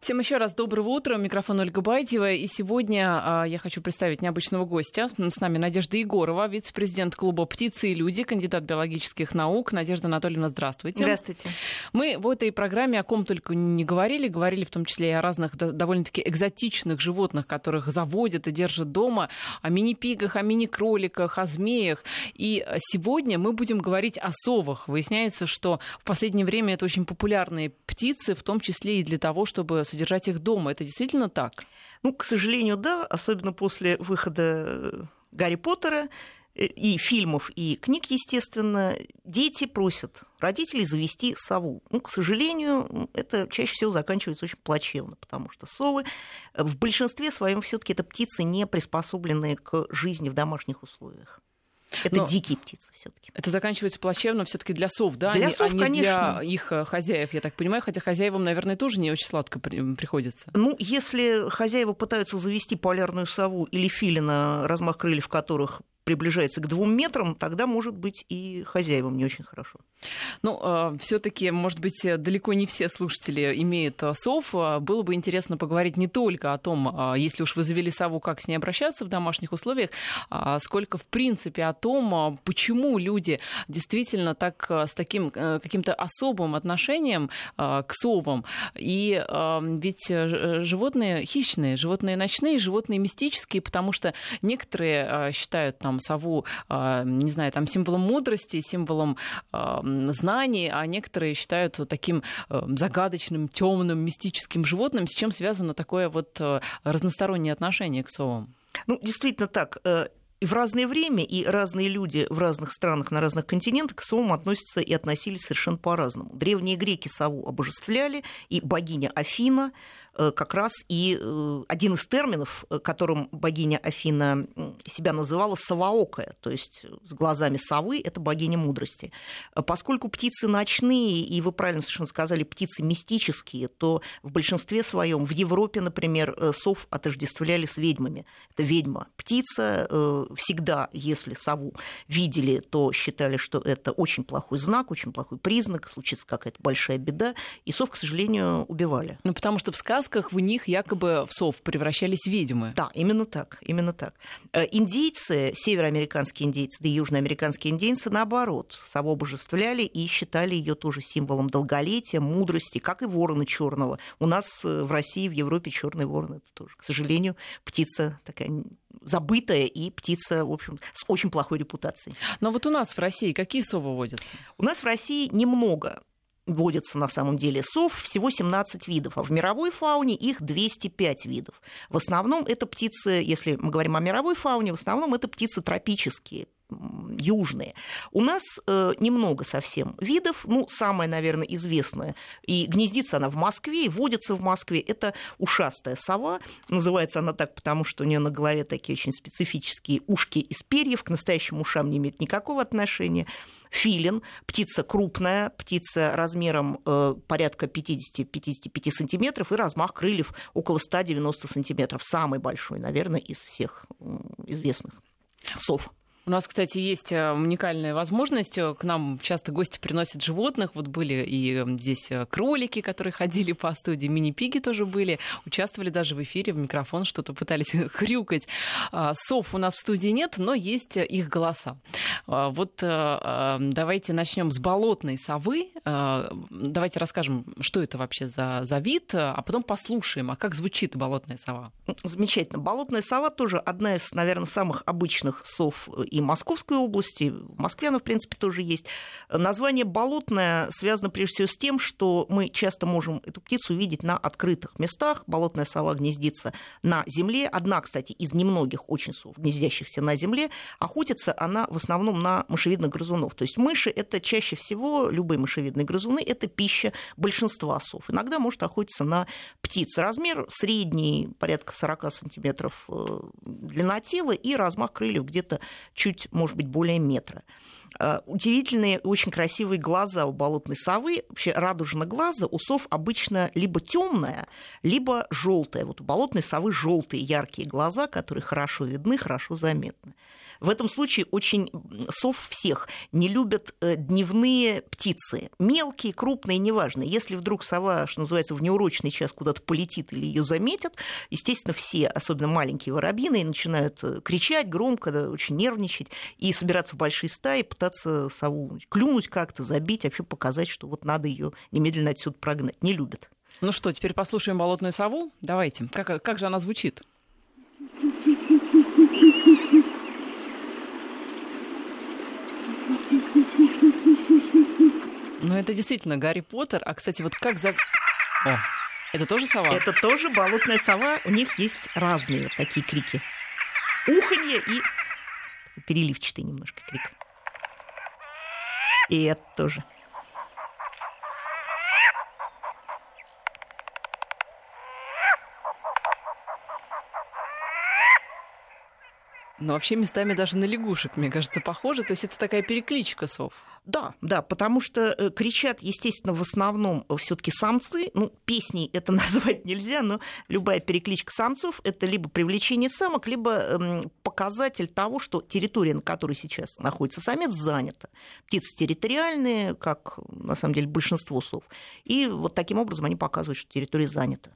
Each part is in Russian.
Всем еще раз доброго утра. Микрофон Ольга Байдева. И сегодня а, я хочу представить необычного гостя. С нами Надежда Егорова, вице-президент клуба «Птицы и люди», кандидат биологических наук. Надежда Анатольевна, здравствуйте. Здравствуйте. Мы в этой программе о ком только не говорили. Говорили в том числе и о разных довольно-таки экзотичных животных, которых заводят и держат дома. О мини-пигах, о мини-кроликах, о змеях. И сегодня мы будем говорить о совах. Выясняется, что в последнее время это очень популярные птицы, в том числе и для того, чтобы содержать их дома. Это действительно так? Ну, к сожалению, да, особенно после выхода э, Гарри Поттера э, и фильмов, и книг, естественно, дети просят родителей завести сову. Ну, к сожалению, это чаще всего заканчивается очень плачевно, потому что совы э, в большинстве своем все таки это птицы, не приспособленные к жизни в домашних условиях. Это Но дикие птицы все-таки. Это заканчивается плачевно все-таки для сов, да? Для сов, а не конечно. для их э, хозяев, я так понимаю, хотя хозяевам, наверное, тоже не очень сладко приходится. Ну, если хозяева пытаются завести полярную сову или филина, размах крыльев которых приближается к двум метрам, тогда, может быть, и хозяевам не очень хорошо. Ну, э, все-таки, может быть, далеко не все слушатели имеют э, сов. А было бы интересно поговорить не только о том, а, если уж вы завели сову, как с ней обращаться в домашних условиях, а сколько, в принципе, о том, почему люди действительно так э, с таким каким-то особым отношением к совам. И ведь животные хищные, животные ночные, животные мистические, потому что некоторые считают там сову, а, не знаю, там символом мудрости, символом а, знаний, а некоторые считают таким а, загадочным, темным, мистическим животным, с чем связано такое вот разностороннее отношение к совам. Ну, действительно так. Э, и в разное время и разные люди в разных странах, на разных континентах к совам относятся и относились совершенно по-разному. Древние греки сову обожествляли, и богиня Афина Э, как раз и э, один из терминов, э, которым богиня Афина себя называла совоокая, то есть с глазами совы, это богиня мудрости. Поскольку птицы ночные, и вы правильно совершенно сказали, птицы мистические, то в большинстве своем в Европе, например, сов отождествляли с ведьмами. Это ведьма. Птица всегда, если сову видели, то считали, что это очень плохой знак, очень плохой признак, случится какая-то большая беда, и сов, к сожалению, убивали. Ну, потому что в сказках сказках в них якобы в сов превращались ведьмы. Да, именно так, именно так. Э, индейцы, североамериканские индейцы, да и южноамериканские индейцы, наоборот, сову обожествляли и считали ее тоже символом долголетия, мудрости, как и ворона черного. У нас э, в России, в Европе черный ворон это тоже, к сожалению, птица такая забытая и птица, в общем, с очень плохой репутацией. Но вот у нас в России какие совы водятся? У нас в России немного водятся на самом деле сов, всего 17 видов, а в мировой фауне их 205 видов. В основном это птицы, если мы говорим о мировой фауне, в основном это птицы тропические, южные. У нас э, немного совсем видов. Ну, самая, наверное, известная, и гнездится она в Москве, и водится в Москве, это ушастая сова. Называется она так, потому что у нее на голове такие очень специфические ушки из перьев, к настоящим ушам не имеет никакого отношения. Филин, птица крупная, птица размером э, порядка 50-55 сантиметров и размах крыльев около 190 сантиметров. Самый большой, наверное, из всех известных сов. У нас, кстати, есть э, уникальная возможность. К нам часто гости приносят животных. Вот были и здесь э, кролики, которые ходили по студии, мини-пиги тоже были. Участвовали даже в эфире, в микрофон что-то пытались хрюкать. А, сов у нас в студии нет, но есть их голоса. А, вот э, давайте начнем с болотной совы. А, давайте расскажем, что это вообще за, за вид, а потом послушаем, а как звучит болотная сова. Замечательно. Болотная сова тоже одна из, наверное, самых обычных сов и Московской области, в Москве она, в принципе, тоже есть. Название болотное связано прежде всего с тем, что мы часто можем эту птицу видеть на открытых местах. Болотная сова гнездится на земле. Одна, кстати, из немногих очень сов, гнездящихся на земле. Охотится она в основном на мышевидных грызунов. То есть мыши – это чаще всего, любые мышевидные грызуны – это пища большинства сов. Иногда может охотиться на птиц. Размер средний, порядка 40 сантиметров э, длина тела и размах крыльев где-то чуть может быть, более метра. А, удивительные, очень красивые глаза у болотной совы. Вообще радужно глаза у сов обычно либо темная, либо желтая. Вот у болотной совы желтые яркие глаза, которые хорошо видны, хорошо заметны. В этом случае очень сов всех не любят э, дневные птицы. Мелкие, крупные, неважно. Если вдруг сова, что называется, в неурочный час куда-то полетит или ее заметят, естественно, все, особенно маленькие воробьины, начинают э, кричать громко, очень нервничать и собираться в большие стаи, пытаться сову клюнуть как-то, забить, вообще показать, что вот надо ее немедленно отсюда прогнать. Не любят. Ну что, теперь послушаем болотную сову? Давайте. Как, как же она звучит? Ну, это действительно Гарри Поттер. А, кстати, вот как за... О, это тоже сова? Это тоже болотная сова. У них есть разные вот такие крики. Уханье и переливчатый немножко крик. И это тоже. Но вообще местами даже на лягушек, мне кажется, похоже. То есть это такая перекличка сов. Да, да, потому что э, кричат, естественно, в основном все-таки самцы. Ну, песней это назвать нельзя, но любая перекличка самцов это либо привлечение самок, либо эм, показатель того, что территория, на которой сейчас находится самец, занята. Птицы территориальные, как на самом деле большинство сов. И вот таким образом они показывают, что территория занята.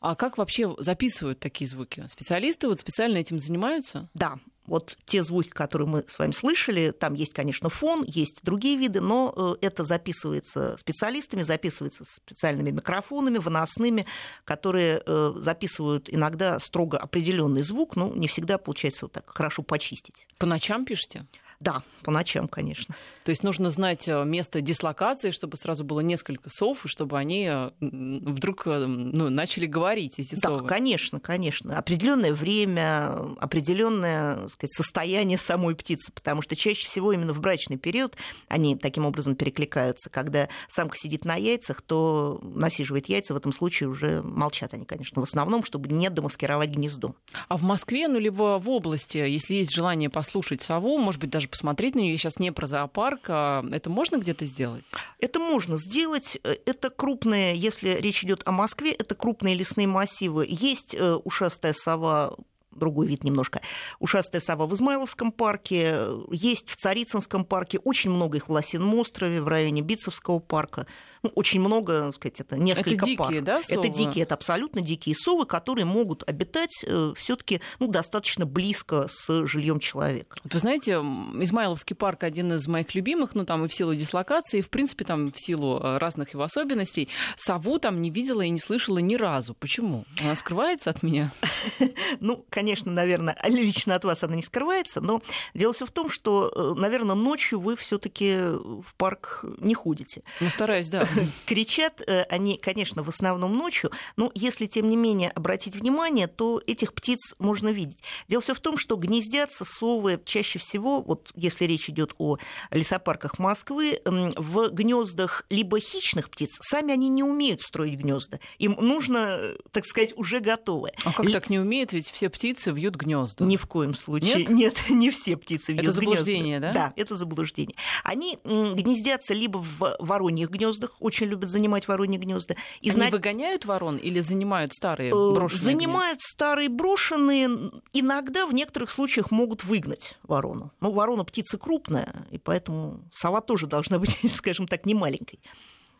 А как вообще записывают такие звуки? Специалисты вот специально этим занимаются? Да, вот те звуки, которые мы с вами слышали, там есть, конечно, фон, есть другие виды, но э, это записывается специалистами, записывается специальными микрофонами, выносными, которые э, записывают иногда строго определенный звук, но не всегда получается вот так хорошо почистить. По ночам пишете? Да, по ночам, конечно. То есть нужно знать э, место дислокации, чтобы сразу было несколько сов, и чтобы они э, вдруг э, ну, начали говорить, эти да, совы. Да, конечно, конечно. Определенное время, определенное сказать, состояние самой птицы, потому что чаще всего именно в брачный период они таким образом перекликаются. Когда самка сидит на яйцах, то насиживает яйца, в этом случае уже молчат они, конечно, в основном, чтобы не демаскировать гнездо. А в Москве, ну, либо в области, если есть желание послушать сову, может быть, даже посмотреть на нее. Я сейчас не про зоопарк. А это можно где-то сделать? Это можно сделать. Это крупные, если речь идет о Москве, это крупные лесные массивы. Есть э, ушастая сова другой вид немножко. Ушастая сова в Измайловском парке, есть в Царицынском парке, очень много их в Лосином острове, в районе Битцевского парка ну, очень много, так сказать, это несколько это дикие. Да, совы? Это дикие, это абсолютно дикие совы, которые могут обитать э, все-таки ну, достаточно близко с жильем человека. Вот вы знаете, Измайловский парк один из моих любимых, ну там и в силу дислокации, и в принципе там в силу э, разных его особенностей. Сову там не видела и не слышала ни разу. Почему? Она скрывается от меня? Ну, конечно, наверное, лично от вас она не скрывается, но дело все в том, что, э, наверное, ночью вы все-таки в парк не ходите. Ну, стараюсь, да. кричат э, они, конечно, в основном ночью, но если, тем не менее, обратить внимание, то этих птиц можно видеть. Дело все в том, что гнездятся совы чаще всего, вот если речь идет о лесопарках Москвы, в гнездах либо хищных птиц, сами они не умеют строить гнезда. Им нужно, так сказать, уже готовое. А как Л... так не умеют? Ведь все птицы вьют гнезда. Ни в коем случае. Нет, Нет не все птицы вьют Это заблуждение, гнезда. да? Да, это заблуждение. Они гнездятся либо в вороньих гнездах, очень любят занимать вороньи гнезда. И Они знать... выгоняют ворон или занимают старые э, брошенные? Занимают гнезда? старые брошенные. Иногда в некоторых случаях могут выгнать ворону. Ну, ворона птица крупная, и поэтому сова тоже должна быть, скажем так, не маленькой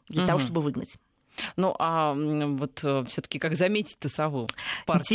для угу. того, чтобы выгнать. Ну, а вот э, все-таки как заметить-то сову?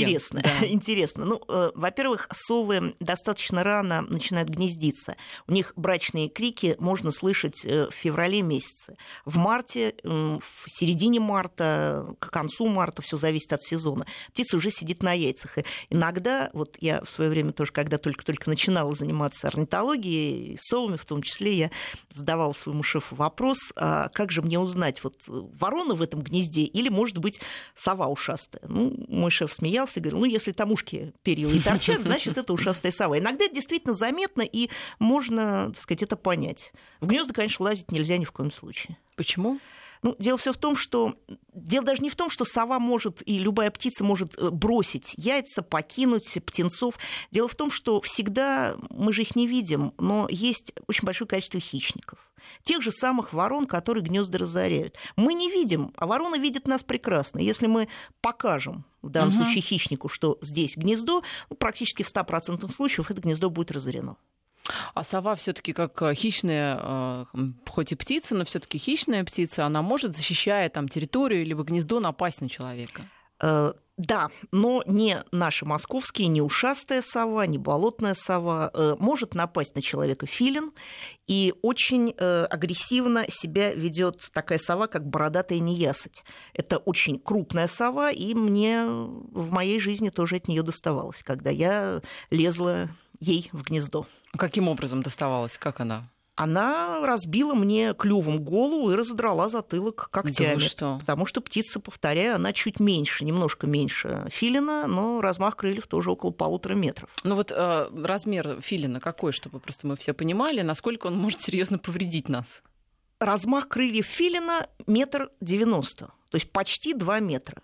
Интересно, да. интересно. Ну, э, во-первых, совы достаточно рано начинают гнездиться. У них брачные крики можно слышать э, в феврале месяце. В марте, в середине марта, к концу марта, все зависит от сезона. Птица уже сидит на яйцах. И иногда, вот я в свое время тоже, когда только-только начинала заниматься орнитологией, совами в том числе, я задавала своему шефу вопрос, а как же мне узнать, вот ворона в этом гнезде, или, может быть, сова ушастая. Ну, мой шеф смеялся и говорил, ну, если там ушки перьевые торчат, значит, это ушастая сова. Иногда это действительно заметно, и можно, так сказать, это понять. В гнезда, конечно, лазить нельзя ни в коем случае. Почему? Ну, дело все в том, что дело даже не в том, что сова может и любая птица может э, бросить яйца, покинуть птенцов. Дело в том, что всегда мы же их не видим, но есть очень большое количество хищников. Тех же самых ворон, которые гнезда разоряют. Мы не видим, а ворона видит нас прекрасно. Если мы покажем в данном угу. случае хищнику, что здесь гнездо, ну, практически в 100% случаев это гнездо будет разорено. А сова все-таки как э, хищная, э, хоть и птица, но все-таки хищная птица, она может, защищая там территорию или гнездо, напасть на человека? Э, да, но не наши московские, не ушастая сова, не болотная сова. Может напасть на человека филин, и очень агрессивно себя ведет такая сова, как бородатая неясыть. Это очень крупная сова, и мне в моей жизни тоже от нее доставалось, когда я лезла ей в гнездо. Каким образом доставалась? Как она? она разбила мне клювом голову и разодрала затылок когтями. Да что? Потому что птица, повторяю, она чуть меньше, немножко меньше филина, но размах крыльев тоже около полутора метров. Ну вот э, размер филина какой, чтобы просто мы все понимали, насколько он может серьезно повредить нас? Размах крыльев филина метр девяносто, то есть почти два метра.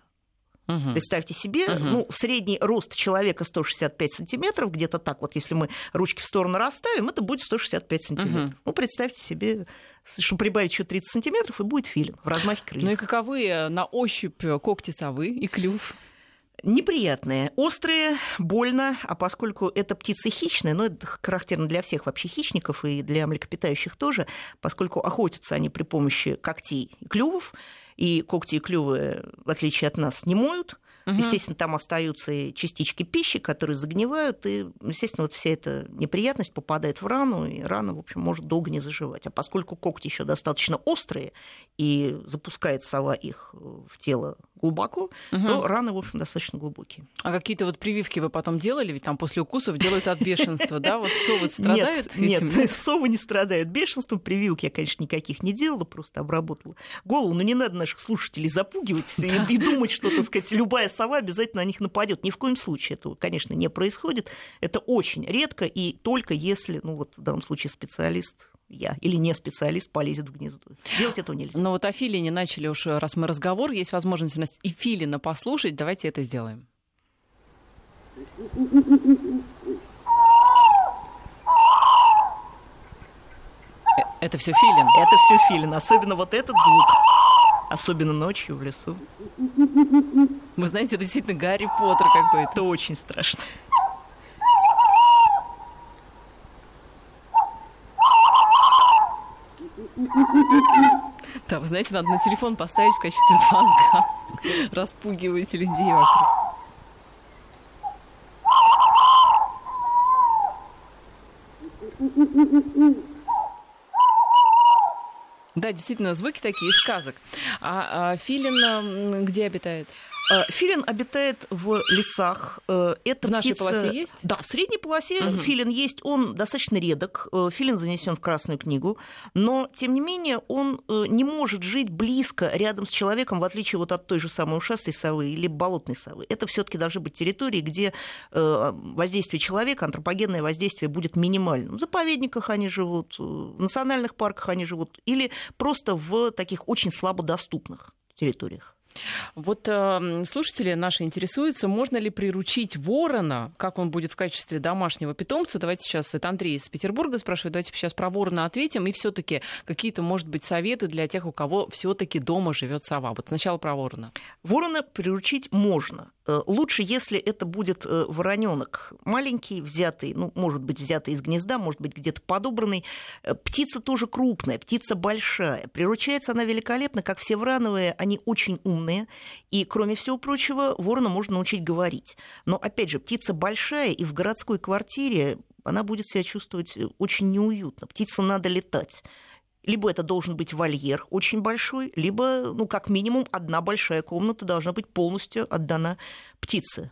Угу. Представьте себе, угу. ну, средний рост человека 165 сантиметров, где-то так вот, если мы ручки в сторону расставим, это будет 165 сантиметров. Угу. Ну, представьте себе, что прибавить еще 30 сантиметров, и будет филин в размахе крыльев. Ну и каковы на ощупь когти совы и клюв? неприятные, острые, больно, а поскольку это птицы хищные, но это характерно для всех вообще хищников и для млекопитающих тоже, поскольку охотятся они при помощи когтей и клювов, и когти и клювы, в отличие от нас, не моют. Угу. Естественно, там остаются и частички пищи, которые загнивают, и, естественно, вот вся эта неприятность попадает в рану, и рана, в общем, может долго не заживать. А поскольку когти еще достаточно острые, и запускает сова их в тело глубоко, угу. то раны, в общем, достаточно глубокие. А какие-то вот прививки вы потом делали? Ведь там после укусов делают от бешенства, да? Вот совы страдают Нет, нет, совы не страдают бешенством. Прививок я, конечно, никаких не делала, просто обработала голову. Но не надо наших слушателей запугивать и думать, что, так сказать, любая сова обязательно на них нападет. Ни в коем случае этого, конечно, не происходит. Это очень редко и только если, ну вот в данном случае специалист я или не специалист полезет в гнездо. Делать этого нельзя. Но вот о филине начали уж, раз мы разговор, есть возможность у нас и филина послушать. Давайте это сделаем. Э, это все филин. Это все филин, особенно вот этот звук. Особенно ночью в лесу. Вы знаете, это действительно Гарри Поттер какой-то. Это очень страшно. Да, вы знаете, надо на телефон поставить в качестве звонка. Распугиваете людей вокруг. Да, действительно, звуки такие из сказок. А, а Филин где обитает? Э, филин обитает в лесах. Э, это в нашей птица... полосе есть? Да, в средней полосе угу. филин есть. Он достаточно редок. Э, филин занесен в Красную книгу. Но, тем не менее, он не может жить близко рядом с человеком, в отличие вот от той же самой ушастой совы или болотной совы. Это все таки должны быть территории, где воздействие человека, антропогенное воздействие будет минимальным. В заповедниках они живут, в национальных парках они живут, или просто в таких очень слабодоступных территориях. Вот э, слушатели наши интересуются, можно ли приручить ворона, как он будет в качестве домашнего питомца. Давайте сейчас, это Андрей из Петербурга спрашивает, давайте сейчас про ворона ответим. И все-таки какие-то, может быть, советы для тех, у кого все-таки дома живет сова. Вот сначала про ворона. Ворона приручить можно. Э, лучше, если это будет э, вороненок маленький, взятый, ну, может быть, взятый из гнезда, может быть, где-то подобранный. Э, птица тоже крупная, птица большая. Приручается она великолепно, как все врановые, они очень умные. И, кроме всего прочего, ворона можно научить говорить. Но, опять же, птица большая, и в городской квартире она будет себя чувствовать очень неуютно. Птице надо летать. Либо это должен быть вольер очень большой, либо, ну, как минимум, одна большая комната должна быть полностью отдана птице.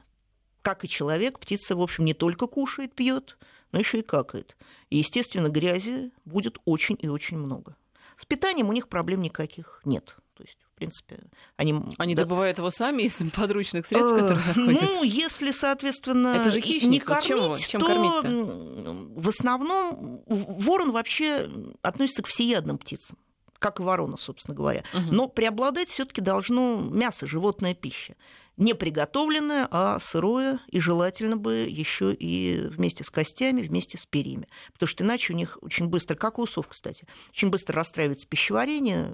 Как и человек, птица, в общем, не только кушает, пьет, но еще и какает. И, естественно, грязи будет очень и очень много. С питанием у них проблем никаких нет. То есть принципе, они... Они да... добывают его сами из подручных средств, которые находят? Ну, если, соответственно, Это же хищник. не кормить, Чем, то в основном ворон вообще относится к всеядным птицам как и ворона, собственно говоря. Угу. Но преобладать все-таки должно мясо, животная пища не приготовленное, а сырое, и желательно бы еще и вместе с костями, вместе с перьями. Потому что иначе у них очень быстро, как у усов, кстати, очень быстро расстраивается пищеварение,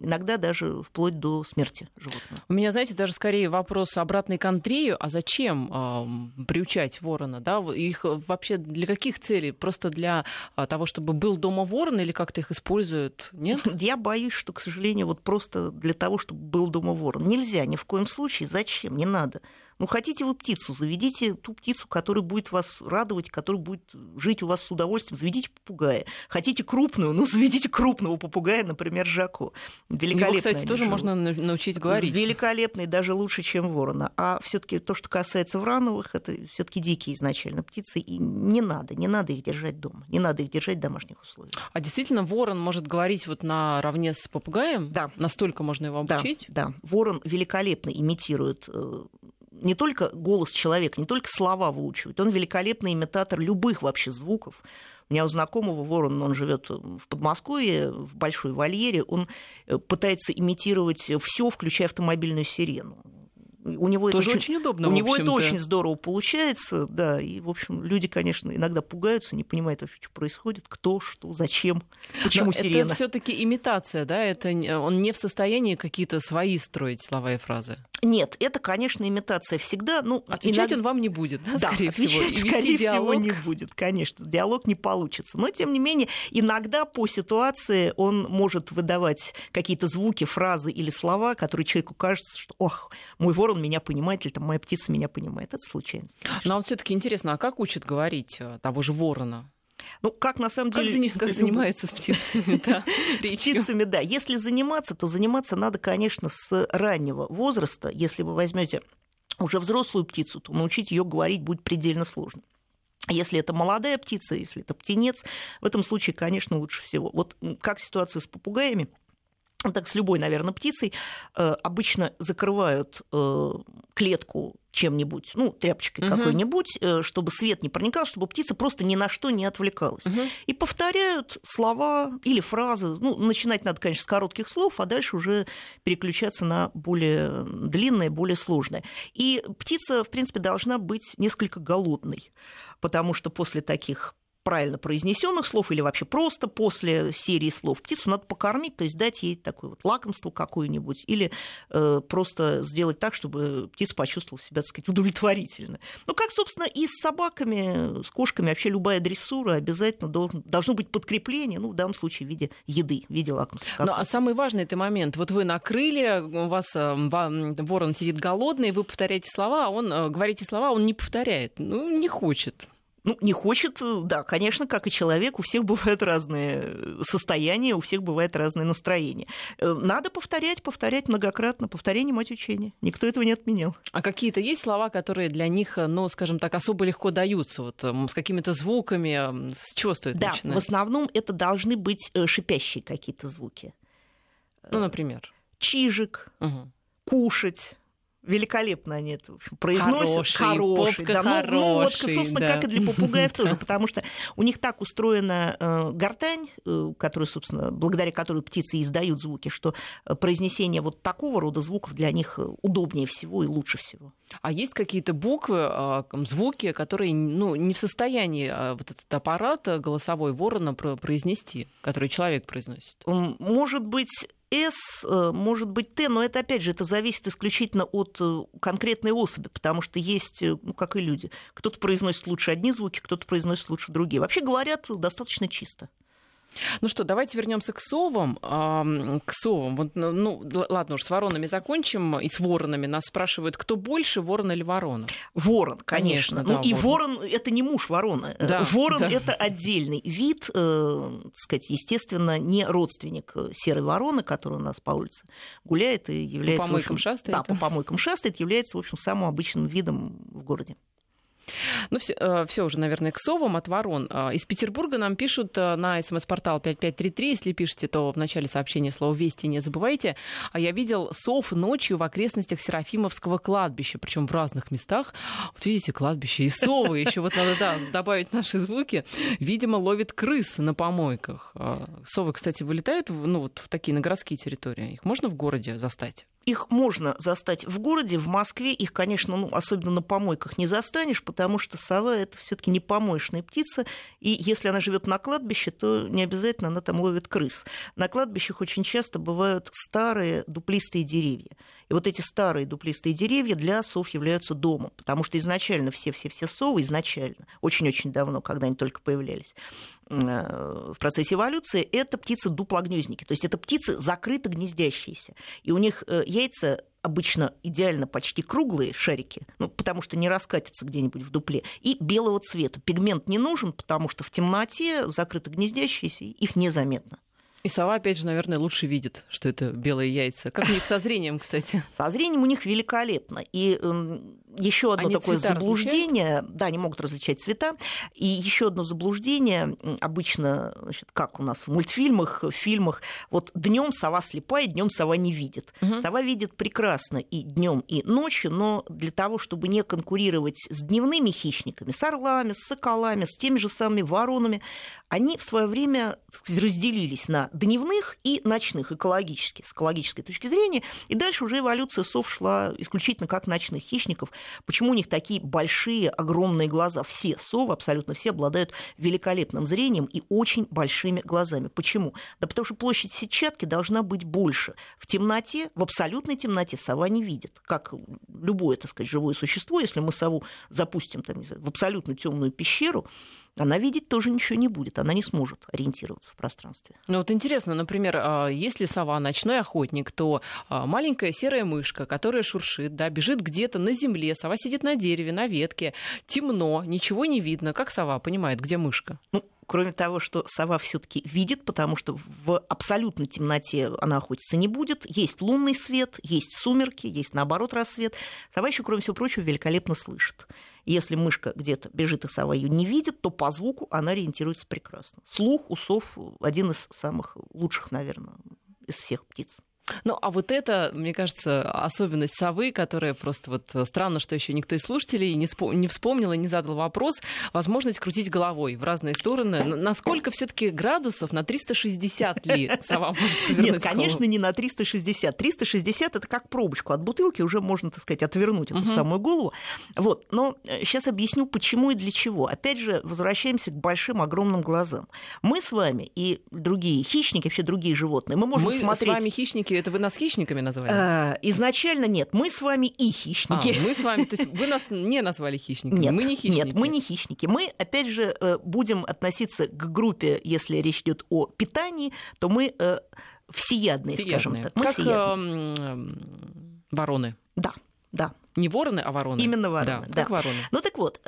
иногда даже вплоть до смерти животного. У меня, знаете, даже скорее вопрос обратный к Андрею, а зачем э, приучать ворона? Да? Их вообще для каких целей? Просто для а, того, чтобы был дома ворон или как-то их используют? Нет? Я боюсь, что, к сожалению, вот просто для того, чтобы был дома ворон. Нельзя ни в коем случае. Зачем? Зачем? Не надо. Ну, хотите вы птицу, заведите ту птицу, которая будет вас радовать, которая будет жить у вас с удовольствием. Заведите попугая. Хотите крупную, ну, заведите крупного попугая, например, Жако. Великолепный. Его, кстати, тоже живут. можно научить говорить. Великолепный, даже лучше, чем ворона. А все таки то, что касается врановых, это все таки дикие изначально птицы, и не надо, не надо их держать дома, не надо их держать в домашних условиях. А действительно, ворон может говорить вот наравне с попугаем? Да. Настолько можно его обучить? Да, да. Ворон великолепно имитирует э, не только голос человека, не только слова выучивает, он великолепный имитатор любых вообще звуков. У меня у знакомого ворон, он живет в Подмосковье, в большой вольере, он э, пытается имитировать все, включая автомобильную сирену. У него Тоже это очень, очень удобно. У него это очень здорово получается, да. И, в общем, люди, конечно, иногда пугаются, не понимают вообще, что происходит, кто, что, зачем, почему Но сирена. Это все-таки имитация, да? Это он не в состоянии какие-то свои строить слова и фразы. Нет, это, конечно, имитация всегда. Ну, отвечать иногда... он вам не будет, да, да скорее отвечать, всего. И скорее диалог... всего, не будет, конечно. Диалог не получится. Но, тем не менее, иногда по ситуации он может выдавать какие-то звуки, фразы или слова, которые человеку кажется, что, ох, мой ворон меня понимает, или там моя птица меня понимает. Это случайность. Конечно. Но вот все-таки интересно, а как учат говорить э, того же ворона? Ну, как на самом деле... Как, как занимаются с птицами, да, С птицами, да. Если заниматься, то заниматься надо, конечно, с раннего возраста. Если вы возьмете уже взрослую птицу, то научить ее говорить будет предельно сложно. Если это молодая птица, если это птенец, в этом случае, конечно, лучше всего. Вот как ситуация с попугаями – так с любой, наверное, птицей, э, обычно закрывают э, клетку чем-нибудь, ну, тряпочкой uh-huh. какой-нибудь, э, чтобы свет не проникал, чтобы птица просто ни на что не отвлекалась. Uh-huh. И повторяют слова или фразы. Ну, начинать надо, конечно, с коротких слов, а дальше уже переключаться на более длинное, более сложное. И птица, в принципе, должна быть несколько голодной, потому что после таких правильно произнесенных слов или вообще просто после серии слов птицу надо покормить, то есть дать ей такое вот лакомство какое-нибудь или э, просто сделать так, чтобы птица почувствовала себя, так сказать, удовлетворительно. Ну, как, собственно, и с собаками, с кошками, вообще любая дрессура обязательно должен, должно быть подкрепление, ну, в данном случае в виде еды, в виде лакомства. Ну, а самый важный это момент. Вот вы накрыли, у вас э, ворон сидит голодный, вы повторяете слова, а он, э, говорите слова, он не повторяет, ну, не хочет. Ну, не хочет, э, да, конечно, как и человек, у всех бывают разные э, состояния, у всех бывает разное настроение. Э, надо повторять, повторять многократно. Повторение мать учения. Никто этого не отменял. А какие-то есть слова, которые для них, ну, скажем так, особо легко даются? Вот с какими-то звуками? С чего стоит да, начинать? в основном это должны быть шипящие какие-то звуки. Ну, например? Чижик, угу. кушать великолепно они это в общем, произносят. Хороший, хороший да, хороший, ну, ну, вот, собственно, да. как и для попугаев тоже, потому что у них так устроена э, гортань, э, которая, собственно, благодаря которой птицы издают звуки, что э, произнесение вот такого рода звуков для них удобнее всего и лучше всего. А есть какие-то буквы, а, звуки, которые ну, не в состоянии а, вот этот аппарат голосовой ворона произнести, который человек произносит? Может быть, с, э, может быть Т, но это, опять же, это зависит исключительно от э, конкретной особи, потому что есть, э, ну, как и люди, кто-то произносит лучше одни звуки, кто-то произносит лучше другие. Вообще говорят достаточно чисто. Ну что, давайте вернемся к совам. К совам. Вот, ну, ну ладно уж, с воронами закончим. И с воронами нас спрашивают, кто больше, ворон или ворона? Ворон, конечно. конечно ну да, и ворон. ворон это не муж ворона. Да, ворон да. это отдельный вид, э, сказать, естественно, не родственник серой вороны, которая у нас по улице гуляет и является... По помойкам общем, шастает? Да, по помойкам шастает, является, в общем, самым обычным видом в городе. Ну, все, э, все уже, наверное, к совам от ворон. Э, из Петербурга нам пишут э, на смс-портал 5533. Если пишете, то в начале сообщения слово «Вести» не забывайте. А я видел сов ночью в окрестностях Серафимовского кладбища, причем в разных местах. Вот видите, кладбище и совы. Еще вот надо да, добавить наши звуки. Видимо, ловит крыс на помойках. Совы, кстати, вылетают ну, вот в такие на городские территории. Их можно в городе застать? Их можно застать в городе, в Москве. Их, конечно, ну, особенно на помойках не застанешь, потому что сова это все-таки не помоечная птица. И если она живет на кладбище, то не обязательно она там ловит крыс. На кладбищах очень часто бывают старые дуплистые деревья. И вот эти старые дуплистые деревья для сов являются домом, потому что изначально все-все-все совы, изначально, очень-очень давно, когда они только появлялись, э, в процессе эволюции, это птицы-дуплогнездники. То есть это птицы закрыто гнездящиеся. И у них э, яйца обычно идеально почти круглые шарики, ну, потому что не раскатятся где-нибудь в дупле, и белого цвета. Пигмент не нужен, потому что в темноте закрыто гнездящиеся, их незаметно. И сова, опять же, наверное, лучше видит, что это белые яйца. Как у них со зрением, кстати? Со зрением у них великолепно. И э, еще одно они такое заблуждение, различают? да, они могут различать цвета. И еще одно заблуждение, обычно, значит, как у нас в мультфильмах, в фильмах, вот днем сова слепая, днем сова не видит. Угу. Сова видит прекрасно и днем, и ночью, но для того, чтобы не конкурировать с дневными хищниками, с орлами, с соколами, с теми же самыми воронами, они в свое время разделились на дневных и ночных экологически, с экологической точки зрения. И дальше уже эволюция сов шла исключительно как ночных хищников. Почему у них такие большие, огромные глаза? Все совы, абсолютно все, обладают великолепным зрением и очень большими глазами. Почему? Да потому что площадь сетчатки должна быть больше. В темноте, в абсолютной темноте сова не видит. Как любое, так сказать, живое существо, если мы сову запустим там, в абсолютно темную пещеру, она видеть тоже ничего не будет, она не сможет ориентироваться в пространстве. Ну вот интересно, например, а, если сова ночной охотник, то а, маленькая серая мышка, которая шуршит, да, бежит где-то на земле, сова сидит на дереве, на ветке, темно, ничего не видно. Как сова понимает, где мышка? Ну, кроме того, что сова все-таки видит, потому что в абсолютной темноте она охотиться не будет. Есть лунный свет, есть сумерки, есть наоборот рассвет. Сова еще, кроме всего прочего, великолепно слышит. Если мышка где-то бежит и сова ее не видит, то по звуку она ориентируется прекрасно. Слух у сов один из самых лучших, наверное, из всех птиц. Ну, а вот это, мне кажется, особенность совы, которая просто вот э, странно, что еще никто из слушателей не, спо- не вспомнил и не задал вопрос, возможность крутить головой в разные стороны. Насколько все-таки градусов на 360 ли сова может Нет, конечно, не на 360. 360 это как пробочку от бутылки, уже можно, так сказать, отвернуть эту угу. самую голову. Вот, но сейчас э, объясню, почему и для чего. Опять же, возвращаемся к большим, огромным глазам. Мы с вами и другие хищники, вообще другие животные, мы можем мы смотреть... с вами хищники это вы нас хищниками назвали? А, изначально нет. Мы с вами и хищники. А, мы с вами, то есть вы нас не назвали хищниками? Нет, мы не хищники. Нет, мы не хищники. Мы, опять же, э, будем относиться к группе, если речь идет о питании, то мы э, всеядные, всеядные. скажем так. Мы как всеядные. вороны. Да, да. Не вороны, а вороны. Именно вороны. Да, да. как вороны. Ну так вот,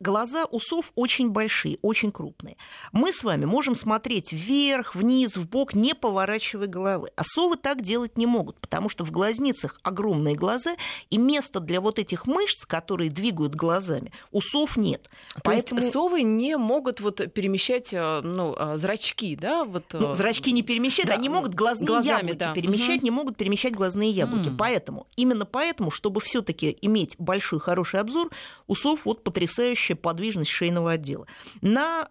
глаза у сов очень большие, очень крупные. Мы с вами можем смотреть вверх, вниз, в бок, не поворачивая головы. А совы так делать не могут, потому что в глазницах огромные глаза, и места для вот этих мышц, которые двигают глазами, у сов нет. То Поэтому... есть совы не могут вот перемещать э, ну, э, зрачки, да? Вот... Ну, э, зрачки не перемещают, да, они могут глазные глазами, яблоки да. перемещать, угу. не могут перемещать глазные яблоки. Угу. Поэтому, именно поэтому, чтобы все таки иметь большой хороший обзор, у сов вот потрясающий общая подвижность шейного отдела. На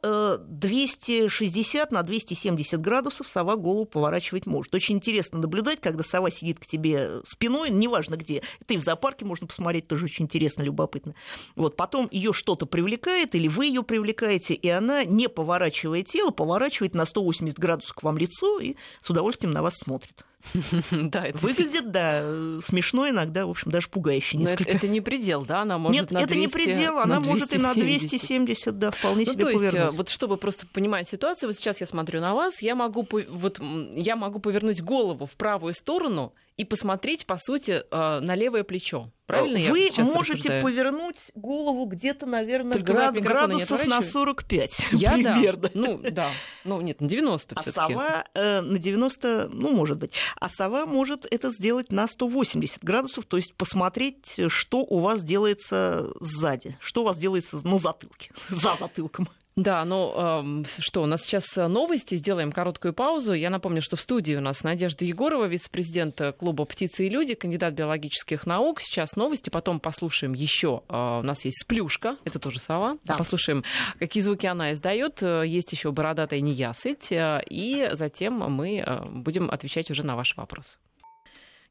260, э, на 270 градусов сова голову поворачивать может. Очень интересно наблюдать, когда сова сидит к тебе спиной, неважно где. Это и в зоопарке можно посмотреть, тоже очень интересно, любопытно. Вот, потом ее что-то привлекает, или вы ее привлекаете, и она, не поворачивая тело, поворачивает на 180 градусов к вам лицо и с удовольствием на вас смотрит. Да, это Выглядит, да, смешно иногда, в общем, даже пугающе несколько. Но это, это не предел, да? Она может Нет, на 200, это не предел, она может и на 270, да, вполне ну, себе то есть, э, повернуть. вот чтобы просто понимать ситуацию, вот сейчас я смотрю на вас, я могу, вот, я могу повернуть голову в правую сторону, и посмотреть, по сути, э, на левое плечо. Правильно Вы я можете рассуждаю? повернуть голову где-то, наверное, Только град- градусов на отворачивай. 45 Я примерно. да. Ну, да. Ну, нет, на 90 А все-таки. сова э, на 90, ну, может быть. А сова может это сделать на 180 градусов, то есть посмотреть, что у вас делается сзади, что у вас делается на затылке, за затылком. Да, ну что, у нас сейчас э, новости, сделаем короткую паузу. Я напомню, что в студии у нас Надежда Егорова, вице-президент э, клуба «Птицы и люди», кандидат биологических наук. Сейчас новости, потом послушаем еще. У нас есть сплюшка, это тоже сова. Да. Послушаем, какие звуки она издает. Э, Есть еще бородатая неясыть. И затем мы будем отвечать уже на ваши вопросы.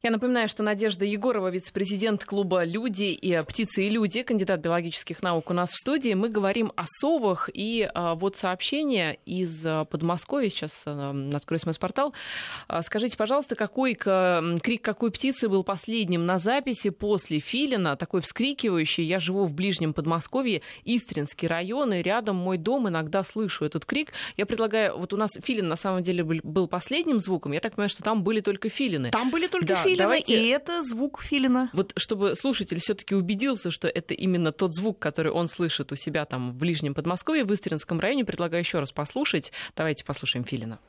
Я напоминаю, что Надежда Егорова, вице-президент клуба «Люди» и «Птицы и люди», кандидат биологических наук у нас в студии. Мы говорим о совах. И а, вот сообщение из а, Подмосковья. Сейчас а, открою смс-портал. А, Скажите, пожалуйста, какой к- крик какой птицы был последним на записи после филина, такой вскрикивающий. Я живу в ближнем Подмосковье, Истринский район, и рядом мой дом. Иногда слышу этот крик. Я предлагаю, вот у нас филин на самом деле был- был последним звуком. Я так понимаю, что там были только филины. Там были только Да, филины, давайте- и это звук филина. Вот чтобы слушатель все-таки убедился, что это именно тот звук, который он слышит у себя там в ближнем Подмосковье, в Истринском районе, предлагаю еще раз послушать. Давайте послушаем Филина.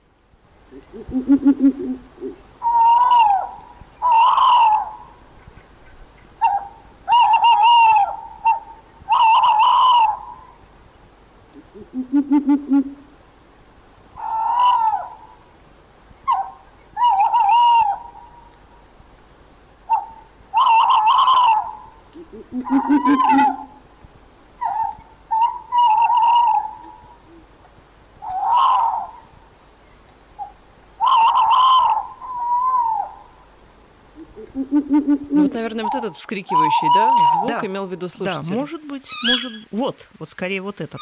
Наверное, вот этот вскрикивающий, да, звук Да. имел в виду Да, слушатель. может быть, может. Вот, вот скорее вот этот.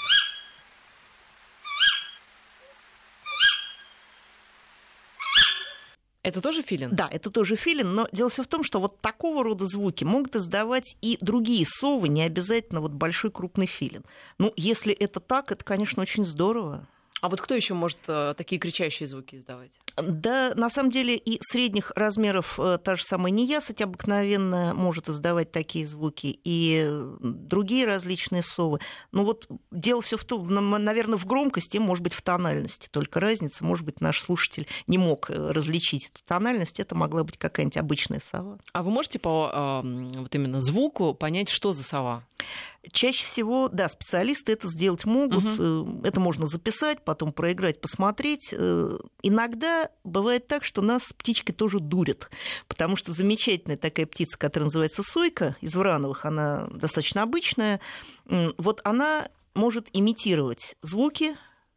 Это тоже Филин? Да, это тоже филин, но дело все в том, что вот такого рода звуки могут издавать и другие совы, не обязательно вот большой крупный филин. Ну, если это так, это, конечно, очень здорово. А вот кто еще может э, такие кричащие звуки издавать? Да, на самом деле и средних размеров э, та же самая неясыть обыкновенная может издавать такие звуки, и э, другие различные совы. Ну вот дело все в том, наверное, в громкости, может быть, в тональности. Только разница, может быть, наш слушатель не мог различить эту тональность, это могла быть какая-нибудь обычная сова. А вы можете по вот именно звуку понять, что за сова? Чаще всего, да, специалисты это сделать могут. Э, Это можно записать, потом проиграть, посмотреть. Э, Иногда бывает так, что нас птички тоже дурят, потому что замечательная такая птица, которая называется сойка из врановых, она достаточно обычная. Вот она может имитировать звуки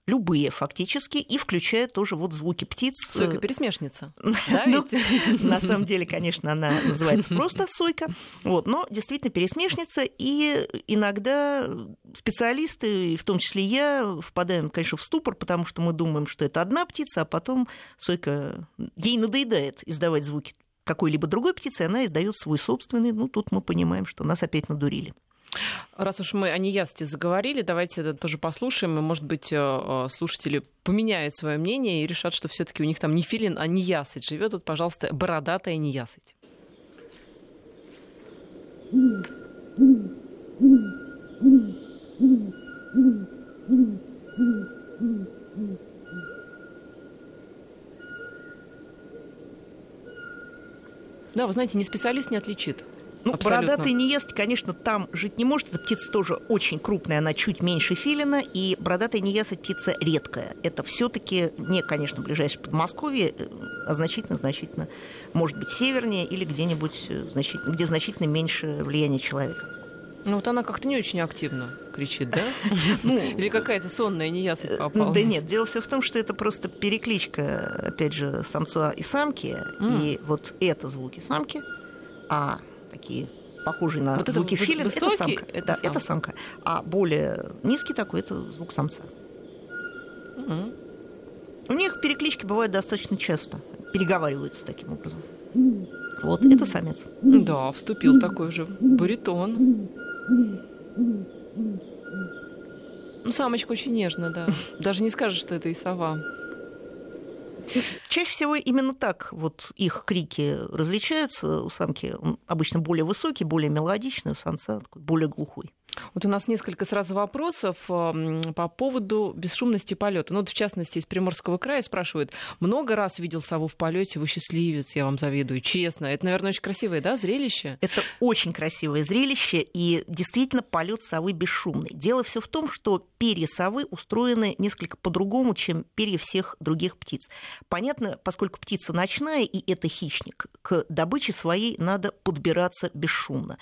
любые фактически, и включая тоже вот звуки птиц. э, Сойка-пересмешница. Да, Ну, на самом деле, конечно, она называется просто сойка. Вот, но действительно пересмешница. И иногда специалисты, в том числе я, впадаем, конечно, в ступор, потому что мы думаем, что это одна птица, а потом сойка ей надоедает издавать звуки какой-либо другой птицы, она издает свой собственный. Ну, тут мы понимаем, что нас опять надурили. Раз уж мы о неясти заговорили, давайте это тоже послушаем, и, может быть, э, э, слушатели поменяют свое мнение и решат, что все таки у них там не филин, а неясыть живет. Вот, пожалуйста, бородатая неясыть. Да, вы знаете, ни специалист не отличит. Ну, Абсолютно. бородатый не ест, конечно, там жить не может. Эта птица тоже очень крупная, она чуть меньше филина. И бородатая неясыть птица редкая. Это все таки не, конечно, ближайшее Подмосковье, э, а значительно-значительно, может быть, севернее или где-нибудь, э, где значительно меньше влияния человека. Ну вот она как-то не очень активно кричит, да? Ну, Или какая-то сонная неясыть попала? Да нет, дело все в том, что это просто перекличка, опять же, самца и самки. И вот это звуки самки, а такие похожие на Вот это звуки филина, это самка. это да, самка. это самка. А более низкий такой это звук самца. Мгм. У них переклички бывают достаточно часто. Переговариваются таким образом. Вот, это самец. Да, вступил такой же баритон. Ну, самочка очень нежно, да. Даже не скажешь, что это и сова. Чаще всего именно так вот их крики различаются. У самки он обычно более высокий, более мелодичный, у самца такой более глухой. Вот у нас несколько сразу вопросов по поводу бесшумности полета. Ну, вот в частности, из Приморского края спрашивают, много раз видел сову в полете, вы счастливец, я вам завидую, честно. Это, наверное, очень красивое, да, зрелище? Это очень красивое зрелище, и действительно полет совы бесшумный. Дело все в том, что перья совы устроены несколько по-другому, чем перья всех других птиц. Понятно, поскольку птица ночная, и это хищник, к добыче своей надо подбираться бесшумно.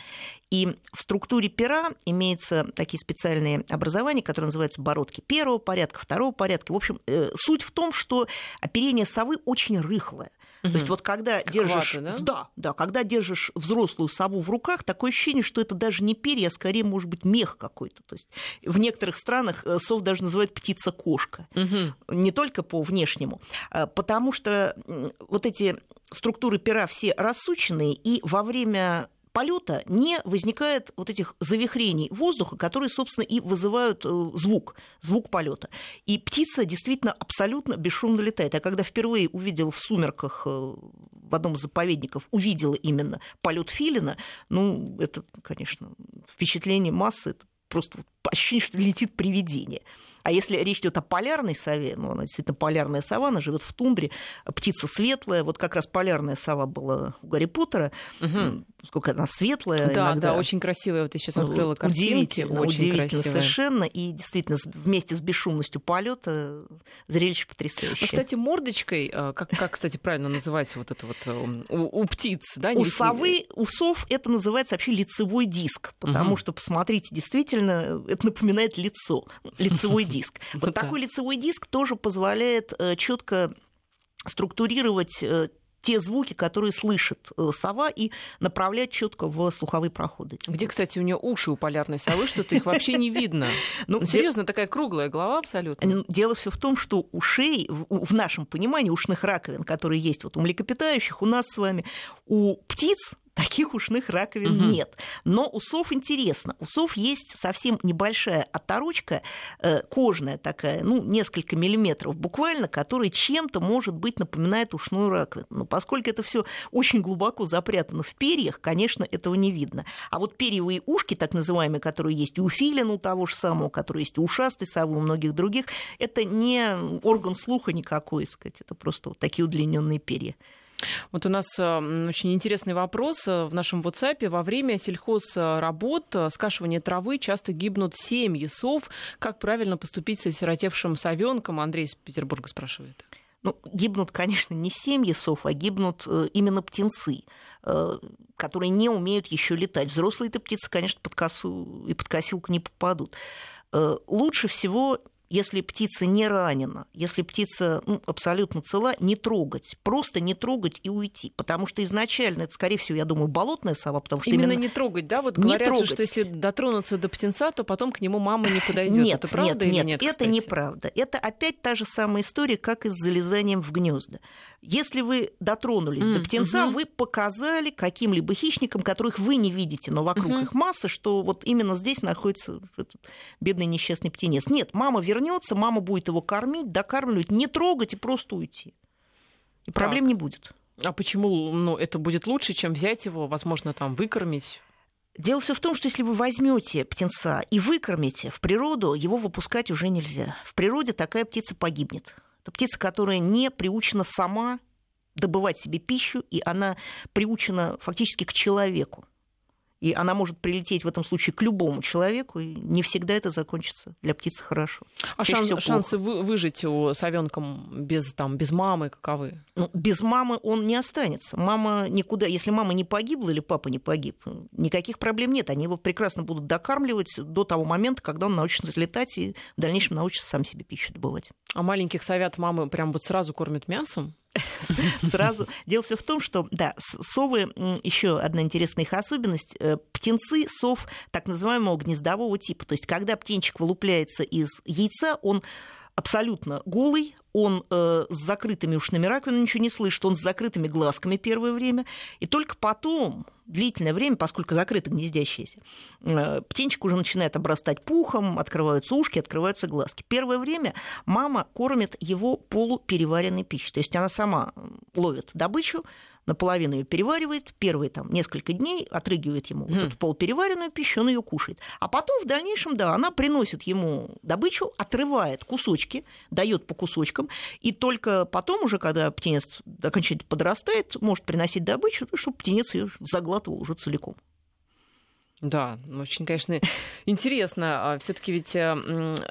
И в структуре пера имеются такие специальные образования, которые называются бородки первого порядка, второго порядка. В общем, э, суть в том, что оперение совы очень рыхлое. Угу. То есть вот когда как держишь, ваты, да? да, да, когда держишь взрослую сову в руках, такое ощущение, что это даже не перья, а скорее может быть мех какой-то. То есть в некоторых странах э, сов даже называют птица-кошка, угу. не только по внешнему, а потому что вот эти структуры пера все рассученные, и во время полета не возникает вот этих завихрений воздуха, которые, собственно, и вызывают э, звук, звук полета. И птица действительно абсолютно бесшумно летает. А когда впервые увидел в сумерках э, в одном из заповедников, увидела именно полет филина, ну, это, конечно, впечатление массы, это просто ощущение, что летит привидение. А если речь идет о полярной сове, ну, она действительно полярная сова, она живет в тундре, птица светлая. Вот как раз полярная сова была у Гарри Поттера. Угу. Сколько она светлая. Да, иногда. да, очень красивая. Вот я сейчас открыла картинки. Удивительно, очень удивительно красивая. совершенно. И действительно, вместе с бесшумностью полета зрелище потрясающее. А, кстати, мордочкой, э, как, как, кстати, правильно называется вот это вот э, у, у птиц, да? У совы, у сов это называется вообще лицевой диск, потому угу. что, посмотрите, действительно, это напоминает лицо, лицевой диск диск. Вот такой лицевой диск тоже позволяет э, четко структурировать э, те звуки, которые слышит э, сова, и направлять четко в слуховые проходы. Где, кстати, у нее уши у полярной совы, что-то их вообще не видно. Ну, ну серьезно, такая круглая голова абсолютно. Дело все в том, что ушей, в нашем понимании, ушных раковин, которые есть вот у млекопитающих, у нас с вами, у птиц таких ушных раковин угу. нет. Но у сов интересно. У сов есть совсем небольшая оторочка, э, кожная такая, ну, несколько миллиметров буквально, которая чем-то, может быть, напоминает ушную раковину. Но поскольку это все очень глубоко запрятано в перьях, конечно, этого не видно. А вот перьевые ушки, так называемые, которые есть у филина, у того же самого, которые есть у ушастой совы, у многих других, это не орган слуха никакой, сказать, это просто вот такие удлиненные перья. Вот у нас э, очень интересный вопрос э, в нашем WhatsApp. Во время сельхозработ, э, скашивания травы часто гибнут семьи сов. Как правильно поступить с осиротевшим совенком? Андрей из Петербурга спрашивает. Ну, гибнут, конечно, не семьи сов, а гибнут именно птенцы, которые не умеют еще летать. Взрослые-то птицы, конечно, под косу и под косилку не попадут. Лучше всего если птица не ранена, если птица ну, абсолютно цела, не трогать. Просто не трогать и уйти. Потому что изначально это, скорее всего, я думаю, болотная сова. Потому что именно, именно не трогать, да? Вот говорят, же, что если дотронуться до птенца, то потом к нему мама не подойдет. Нет, это правда нет, или нет, нет? Это кстати? неправда. Это опять та же самая история, как и с залезанием в гнезда. Если вы дотронулись mm, до птенца, угу. вы показали каким-либо хищникам, которых вы не видите, но вокруг угу. их масса, что вот именно здесь находится бедный несчастный птенец. Нет, мама вернется, мама будет его кормить, докармливать, не трогать и просто уйти. И проблем так. не будет. А почему ну, это будет лучше, чем взять его, возможно, там выкормить? Дело все в том, что если вы возьмете птенца и выкормите в природу, его выпускать уже нельзя. В природе такая птица погибнет. Это птица, которая не приучена сама добывать себе пищу, и она приучена фактически к человеку. И она может прилететь в этом случае к любому человеку, и не всегда это закончится для птицы хорошо. А шанс, шансы вы, выжить у совенка без, там, без мамы каковы? Ну, без мамы он не останется. Мама никуда, если мама не погибла или папа не погиб, никаких проблем нет. Они его прекрасно будут докармливать до того момента, когда он научится летать и в дальнейшем научится сам себе пищу добывать. А маленьких совят мамы прям вот сразу кормят мясом? сразу. Дело все в том, что, да, совы, еще одна интересная их особенность, э, птенцы сов так называемого гнездового типа. То есть, когда птенчик вылупляется из яйца, он абсолютно голый, он э, с закрытыми ушными раковинами ничего не слышит, он с закрытыми глазками первое время, и только потом, длительное время, поскольку закрыто гнездящееся, э, птенчик уже начинает обрастать пухом, открываются ушки, открываются глазки. Первое время мама кормит его полупереваренной пищей, то есть она сама ловит добычу, наполовину ее переваривает, первые там несколько дней отрыгивает ему mm. вот эту полупереваренную пищу, он ее кушает. А потом в дальнейшем, да, она приносит ему добычу, отрывает кусочки, дает по кусочкам, и только потом уже, когда птенец окончательно подрастает, может приносить добычу, чтобы птенец ее заглатывал уже целиком. Да, очень, конечно, интересно. А Все-таки ведь э,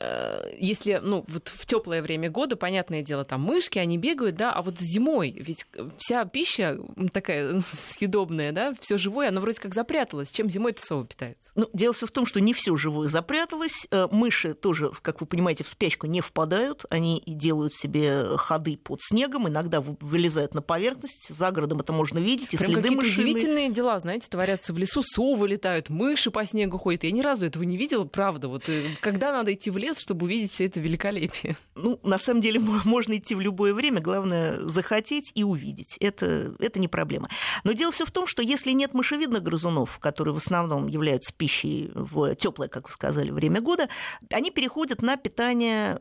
э, если, ну, вот в теплое время года, понятное дело, там мышки, они бегают, да, а вот зимой ведь вся пища такая съедобная, да, все живое, оно вроде как запряталось. Чем зимой-то совы питаются? Ну, дело все в том, что не все живое запряталось. Э, мыши тоже, как вы понимаете, в спячку не впадают. Они делают себе ходы под снегом, иногда вылезают на поверхность. За городом это можно видеть, и Прям следы мышиные. удивительные дела, знаете, творятся в лесу, совы летают, мыши по снегу ходят. Я ни разу этого не видела, правда. Вот э, когда надо идти в лес, чтобы увидеть все это великолепие? Ну, на самом деле, можно идти в любое время. Главное захотеть и увидеть. Это, это не проблема. Но дело все в том, что если нет мышевидных грызунов, которые в основном являются пищей в теплое, как вы сказали, время года, они переходят на питание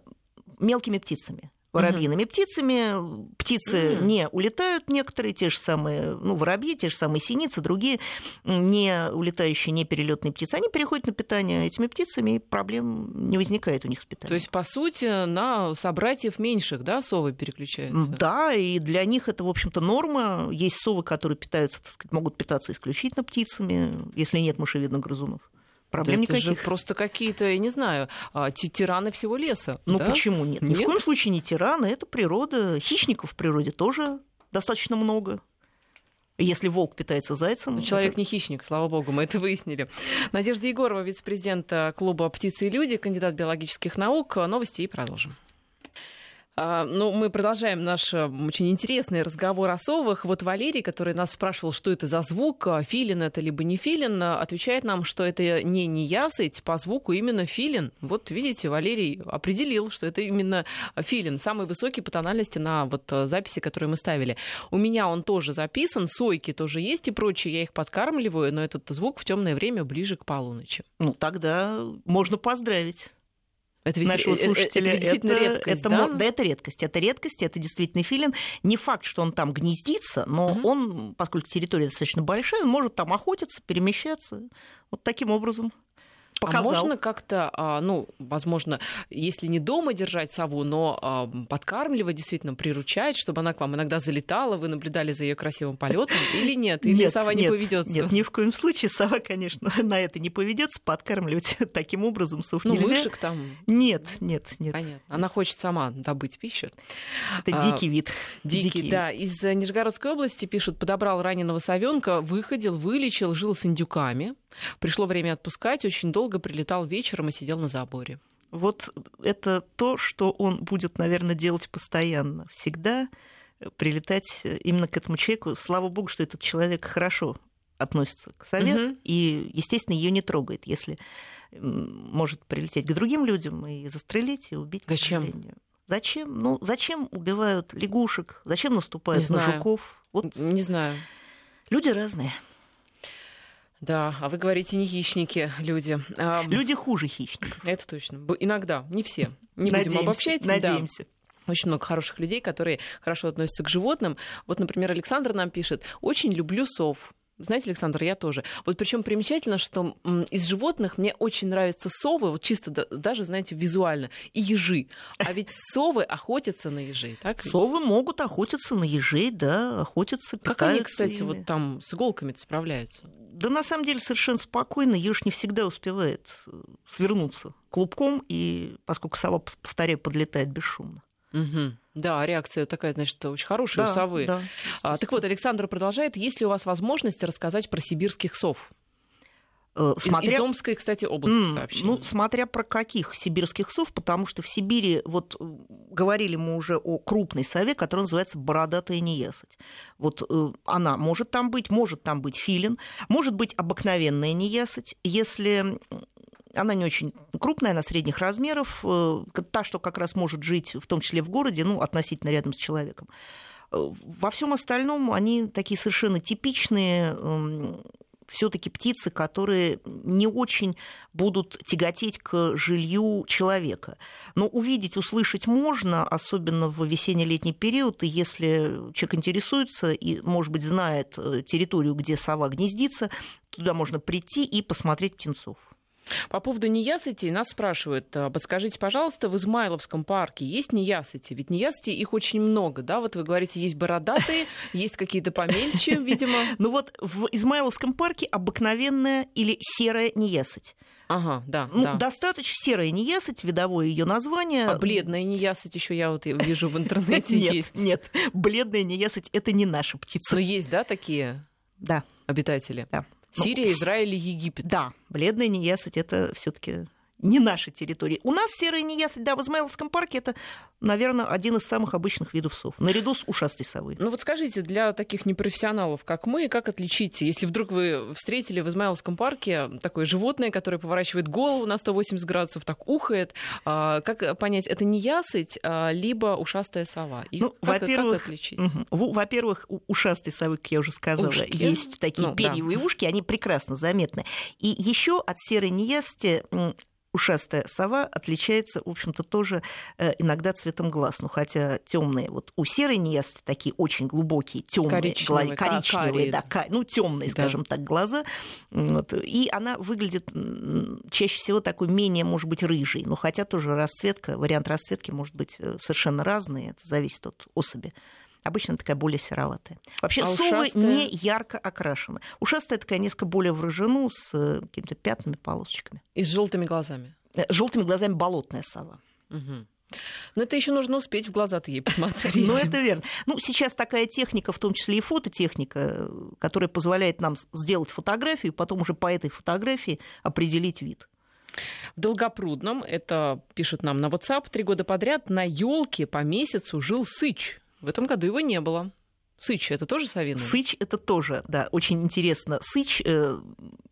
мелкими птицами воробьиными mm-hmm. птицами. Птицы mm-hmm. не улетают некоторые, те же самые, ну, воробьи, те же самые синицы, другие не улетающие, не перелетные птицы. Они переходят на питание этими птицами, и проблем не возникает у них с питанием. То есть, по сути, на собратьев меньших, да, совы переключаются? Да, и для них это, в общем-то, норма. Есть совы, которые питаются, так сказать, могут питаться исключительно птицами, если нет мышевидных грызунов. Проблем да никаких. Это же просто какие-то, я не знаю, а, тираны всего леса. Ну да? почему нет? нет? Ни в коем случае не тираны, это природа. Хищников в природе тоже достаточно много. Если волк питается зайцем... Но ну, человек это... не хищник, слава богу, мы это выяснили. Надежда Егорова, вице-президент клуба «Птицы и люди», кандидат биологических наук. Новости и продолжим. А, ну, мы продолжаем наш э, очень интересный разговор о совах. Вот Валерий, который нас спрашивал, что это за звук, а, филин это либо не филин, а, отвечает нам, что это не неясыть, по звуку именно филин. Вот видите, Валерий определил, что это именно филин, самый высокий по тональности на вот э, записи, которые мы ставили. У меня он тоже записан, сойки тоже есть и прочее, я их подкармливаю, но этот звук в темное время ближе к полуночи. Ну, тогда можно поздравить. Это ведь, нашего слушателя. Это, это, это редкость, это, да? да, это редкость. Это редкость, это действительно филин. Не факт, что он там гнездится, но угу. он, поскольку территория достаточно большая, он может там охотиться, перемещаться. Вот таким образом показал. А можно как-то, а, ну, возможно, если не дома держать сову, но а, подкармливать, действительно, приручать, чтобы она к вам иногда залетала, вы наблюдали за ее красивым полетом, или нет? Или нет, сова не нет, поведется? Нет, ни в коем случае сова, конечно, на это не поведется. Подкармливать таким образом сов ну, нельзя. мышек там. Нет, нет, нет. Понятно. Она хочет сама добыть пищу. Это а, дикий вид. Дикий, дикий да. Из Нижегородской области пишут, подобрал раненого совенка, выходил, вылечил, жил с индюками. Пришло время отпускать, очень долго прилетал вечером и сидел на заборе. Вот это то, что он будет, наверное, делать постоянно. Всегда прилетать именно к этому человеку. Слава богу, что этот человек хорошо относится к сове угу. и, естественно, ее не трогает, если может прилететь к другим людям и застрелить и убить. Зачем? Зачем? Ну, зачем убивают лягушек? Зачем наступают не на знаю. жуков? Вот не знаю. Люди разные. Да, а вы говорите, не хищники люди. Люди хуже хищников. Это точно. Иногда, не все. Не надеемся, будем обобщать. Надеемся. Да очень много хороших людей, которые хорошо относятся к животным. Вот, например, Александр нам пишет, очень люблю сов. Знаете, Александр, я тоже. Вот причем примечательно, что из животных мне очень нравятся совы, вот чисто даже, знаете, визуально, и ежи. А ведь совы охотятся на ежей, так? Совы ведь? могут охотиться на ежей, да, охотятся, Как они, кстати, ими. вот там с иголками справляются? Да на самом деле совершенно спокойно. Еж не всегда успевает э, свернуться клубком, и поскольку сова, повторяю, подлетает бесшумно. Угу. Да, реакция такая, значит, очень хорошая да, у совы. Да, а, так вот, Александр продолжает. Есть ли у вас возможность рассказать про сибирских сов? Э, смотря... Из, Омской, кстати, области mm, сообщение. Ну, смотря про каких сибирских сов, потому что в Сибири, вот э, говорили мы уже о крупной сове, которая называется бородатая неясыть. Вот э, она может там быть, может там быть филин, может быть обыкновенная неясыть. Если она не очень крупная, она средних размеров, э, та, что как раз может жить, в том числе в городе, ну, относительно рядом с человеком. Э, во всем остальном они такие совершенно типичные эм, все-таки птицы, которые не очень будут тяготеть к жилью человека. Но увидеть, услышать можно, особенно в весенне-летний период, и если человек интересуется и, может быть, знает э, территорию, где сова гнездится, туда можно прийти и посмотреть птенцов. По поводу неясыти нас спрашивают, а, подскажите, пожалуйста, в Измайловском парке есть неясыти? Ведь неясыти их очень много, да? Вот вы говорите, есть бородатые, есть какие-то помельче, видимо. Ну вот в Измайловском парке обыкновенная или серая неясыть. Ага, да, ну, да. Достаточно серая неясыть, видовое ее название. А бледная неясыть еще я вот вижу в интернете нет, есть. Нет, бледная неясыть это не наша птица. Но есть, да, такие? Да. Обитатели. Да. Сирия, Израиль и Египет. Да, бледная неясыть это все-таки не наша территория. У нас серая неясыть, да, в Измайловском парке это, наверное, один из самых обычных видов сов, наряду с ушастой совой. Ну вот скажите, для таких непрофессионалов, как мы, как отличить, если вдруг вы встретили в Измайловском парке такое животное, которое поворачивает голову на 180 градусов, так ухает, а, как понять, это не ясыть, а, либо ушастая сова? И ну, как, во-первых, как отличить? Угу. Во-первых, у ушастой совы, как я уже сказала, Ушки. есть такие Ну, перьевые да. ушки, они прекрасно заметны. И еще от серой неясти ушастая сова отличается, в общем-то, тоже э, иногда цветом глаз. Ну, хотя темные, вот у серой неясти такие очень глубокие, темные, Коричневые, ка- коричневые, да, ка- ну, темные, Да. скажем так, глаза. Вот. И она выглядит чаще всего такой менее, может быть, рыжей. Но хотя тоже расцветка, вариант расцветки может быть э, совершенно разный, это зависит от особи. Обычно такая более сероватая. Вообще А совы ушастая? не ярко окрашены. Ушастая такая несколько более в рыжину с э, какими-то пятнами, полосочками. И с желтыми глазами. Э, Желтыми глазами болотная сова. Мгм. Но это еще нужно успеть в глаза-то ей посмотреть. Ну, это верно. Ну, сейчас такая техника, в том числе и фототехника, э, которая позволяет нам сделать фотографию, и потом уже по этой фотографии определить вид. В Долгопрудном, это пишут нам на WhatsApp, три года подряд на елке по месяцу жил сыч. В этом году его не было. Сыч, это тоже совиный? Сыч это тоже, да, очень интересно. Сыч, э,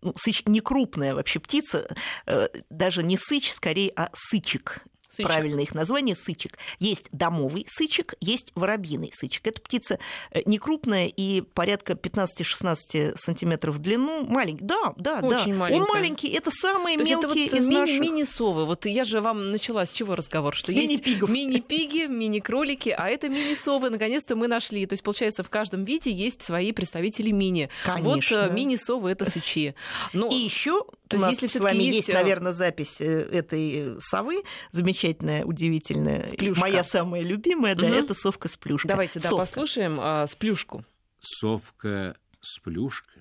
ну, сыч не крупная вообще птица, э, даже не сыч, скорее, а сычик. Сычек. Правильное их название сычек. Есть домовый сычек, есть воробьиный сычек. Эта птица э, не крупная и порядка 15-16 сантиметров в длину. Маленький, да, да, Очень да. маленькая. Он маленький, это самые То есть это мелкие вот из мини- наших. мини-совы. Вот я же вам начала с чего разговор? Что С есть мини-пигов. мини-пиги, мини-кролики, а это мини-совы. Наконец-то мы нашли. То есть, получается, в каждом виде есть свои представители мини. Вот Конечно. э, мини-совы это сычи. Ну, И еще То у есть нас если с вами есть, есть, э, наверное, запись э, этой совы, замечательная, удивительная. Сплюшка. Моя самая любимая, да, Мгм. это совка с плюшкой. давайте да, Совка. послушаем а, сплюшку. Совка с плюшкой.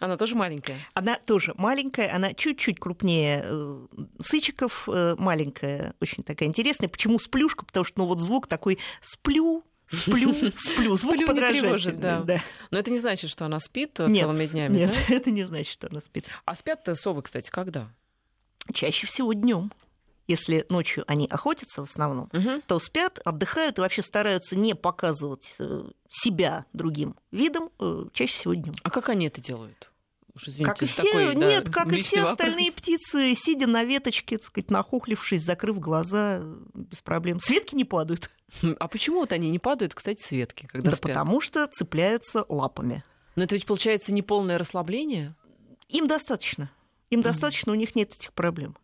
Она тоже маленькая. Она тоже маленькая, она чуть-чуть крупнее э, сычиков, э, маленькая, очень такая интересная. Почему сплюшка? Потому что ну, вот звук такой сплю, сплю, сплю. Звук Сплю подражательный. тревожит, да. Но это не значит, что она спит э, Нет, целыми днями. нет, да? это не значит, что она спит. А спят-то совы, кстати, когда? Чаще всего днем. Если ночью они охотятся в основном, Мгм. то спят, отдыхают и вообще стараются не показывать э, себя другим видом, э, чаще всего днем. А как они это делают? Уж извините, Как и все, такой, да, нет, как и все вопрос. остальные птицы, сидя на веточке, так сказать, нахохлившись, закрыв глаза, без проблем. Светки не падают. А почему вот они не падают, кстати, с ветки, когда Да спят? потому что цепляются лапами. Но это ведь получается не полное расслабление. Им достаточно. Им достаточно, у них нет этих проблем.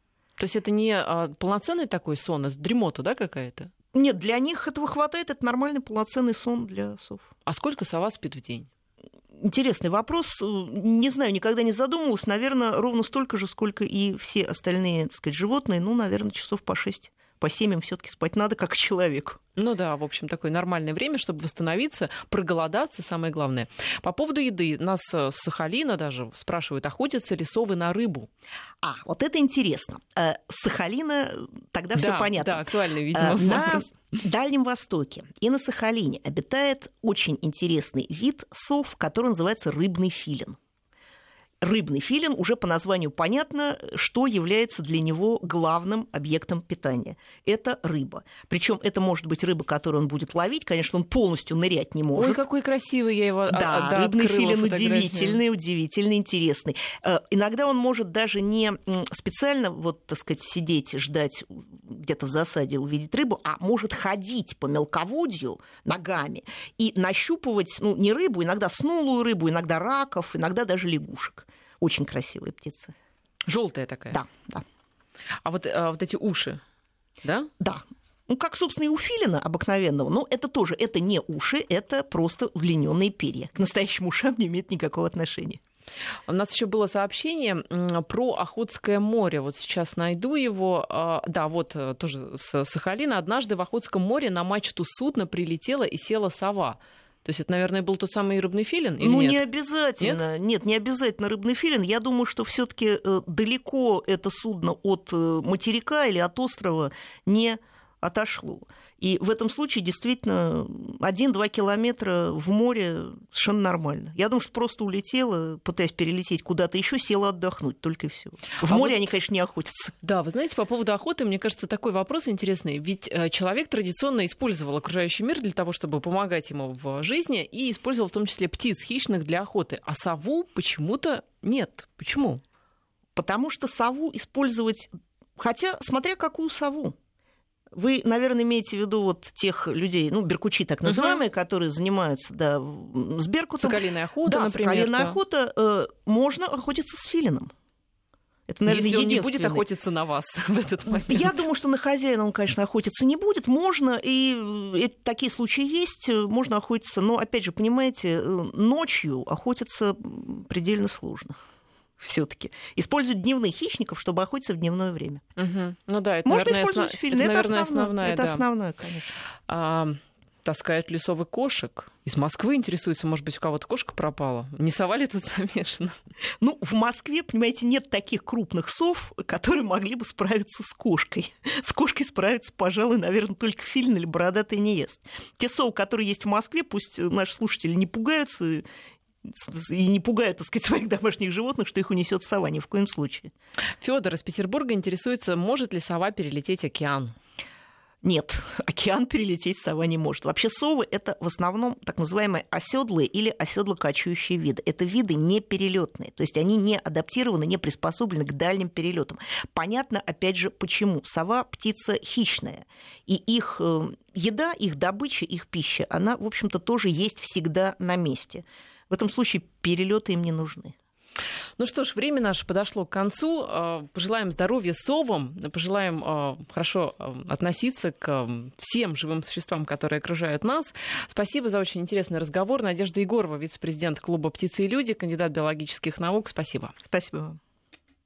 То есть это не а, полноценный такой сон, а дремота, да, какая-то? Нет, для них этого хватает, это нормальный полноценный сон для сов. А сколько сова спит в день? Интересный вопрос. Не знаю, никогда не задумывалась. Наверное, ровно столько же, сколько и все остальные, так сказать, животные. Ну, наверное, часов по шесть по семьям все-таки спать надо, как человеку. Ну да, в общем, такое нормальное время, чтобы восстановиться, проголодаться, самое главное. По поводу еды, нас с Сахалина даже спрашивают, охотятся ли совы на рыбу? А, вот это интересно. С Сахалина тогда все да, понятно. Да, актуальный, видимо, на вопрос. Дальнем Востоке и на Сахалине обитает очень интересный вид сов, который называется рыбный филин рыбный филин, уже по названию понятно, что является для него главным объектом питания. Это рыба. Причем это может быть рыба, которую он будет ловить. Конечно, он полностью нырять не может. Ой, какой красивый я его Да, да, рыбный филин удивительный, удивительный, интересный. Э, иногда он может даже не специально, вот, так сказать, сидеть, ждать где-то в засаде увидеть рыбу, а может ходить по мелководью ногами и нащупывать, ну, не рыбу, иногда снулую рыбу, иногда раков, иногда даже лягушек. Очень красивая птица. Желтая такая. Да, да. А вот, а вот эти уши, да? Да. Ну, как, собственно, и у филина обыкновенного. Но это тоже, это не уши, это просто удлиненные перья. К настоящим ушам не имеет никакого отношения. У нас еще было сообщение про Охотское море. Вот сейчас найду его. А, да, вот э, тоже с Сахалина. Однажды в Охотском море на мачту судна прилетела и села сова. То есть это, наверное, был тот самый рыбный филин? Или ну, нет? не обязательно. Нет? нет, не обязательно рыбный филин. Я думаю, что все-таки э, далеко это судно от э, материка или от острова не отошло. И в этом случае действительно 1-2 километра в море совершенно нормально. Я думаю, что просто улетела, пытаясь перелететь куда-то еще, села отдохнуть, только и все. В а море вот... они, конечно, не охотятся. Да, вы знаете, по поводу охоты, мне кажется, такой вопрос интересный. Ведь э, человек традиционно использовал окружающий мир для того, чтобы помогать ему в жизни, и использовал в том числе птиц хищных для охоты. А сову почему-то нет. Почему? Потому что сову использовать Хотя, смотря какую сову. Вы, наверное, имеете в виду вот тех людей, ну, беркучи так называемые, угу. которые занимаются, да, с беркутом. Соколиная охота, да, например. Соколиная да. охота. Э, можно охотиться с филином. Это, наверное, Если он не будет охотиться на вас в этот момент. Я думаю, что на хозяина он, конечно, охотиться не будет. Можно, и, и такие случаи есть, можно охотиться. Но, опять же, понимаете, э, ночью охотиться предельно сложно все-таки. Используют дневных хищников, чтобы охотиться в дневное время. Угу. Ну да, это, Можно наверное, использовать фильм. Это, это, наверное, основное, основная, это да. основное, конечно. А, таскают лесовых кошек. Из Москвы интересуется, может быть, у кого-то кошка пропала. Не сова ли тут замешана? Ну, в Москве, понимаете, нет таких крупных сов, которые могли бы справиться с кошкой. С кошкой справиться, пожалуй, наверное, только филин или бородатый не ест. Те совы, которые есть в Москве, пусть наши слушатели не пугаются и не пугают, так сказать, своих домашних животных, что их унесет сова ни в коем случае. Федор из Петербурга интересуется, может ли сова перелететь океан? Нет, океан перелететь сова не может. Вообще совы это в основном так называемые оседлые или оседлокочующие виды. Это виды не перелетные, то есть они не адаптированы, не приспособлены к дальним перелетам. Понятно, опять же, почему. Сова птица хищная, и их э, еда, их добыча, их пища, она, в общем-то, тоже есть всегда на месте. В этом случае перелеты им не нужны. Ну что ж, время наше подошло к концу. Э, пожелаем здоровья совам, пожелаем э, хорошо э, относиться к всем живым существам, которые окружают нас. Спасибо за очень интересный разговор. Надежда Егорова, вице-президент клуба «Птицы и люди», кандидат биологических наук. Спасибо. Спасибо вам.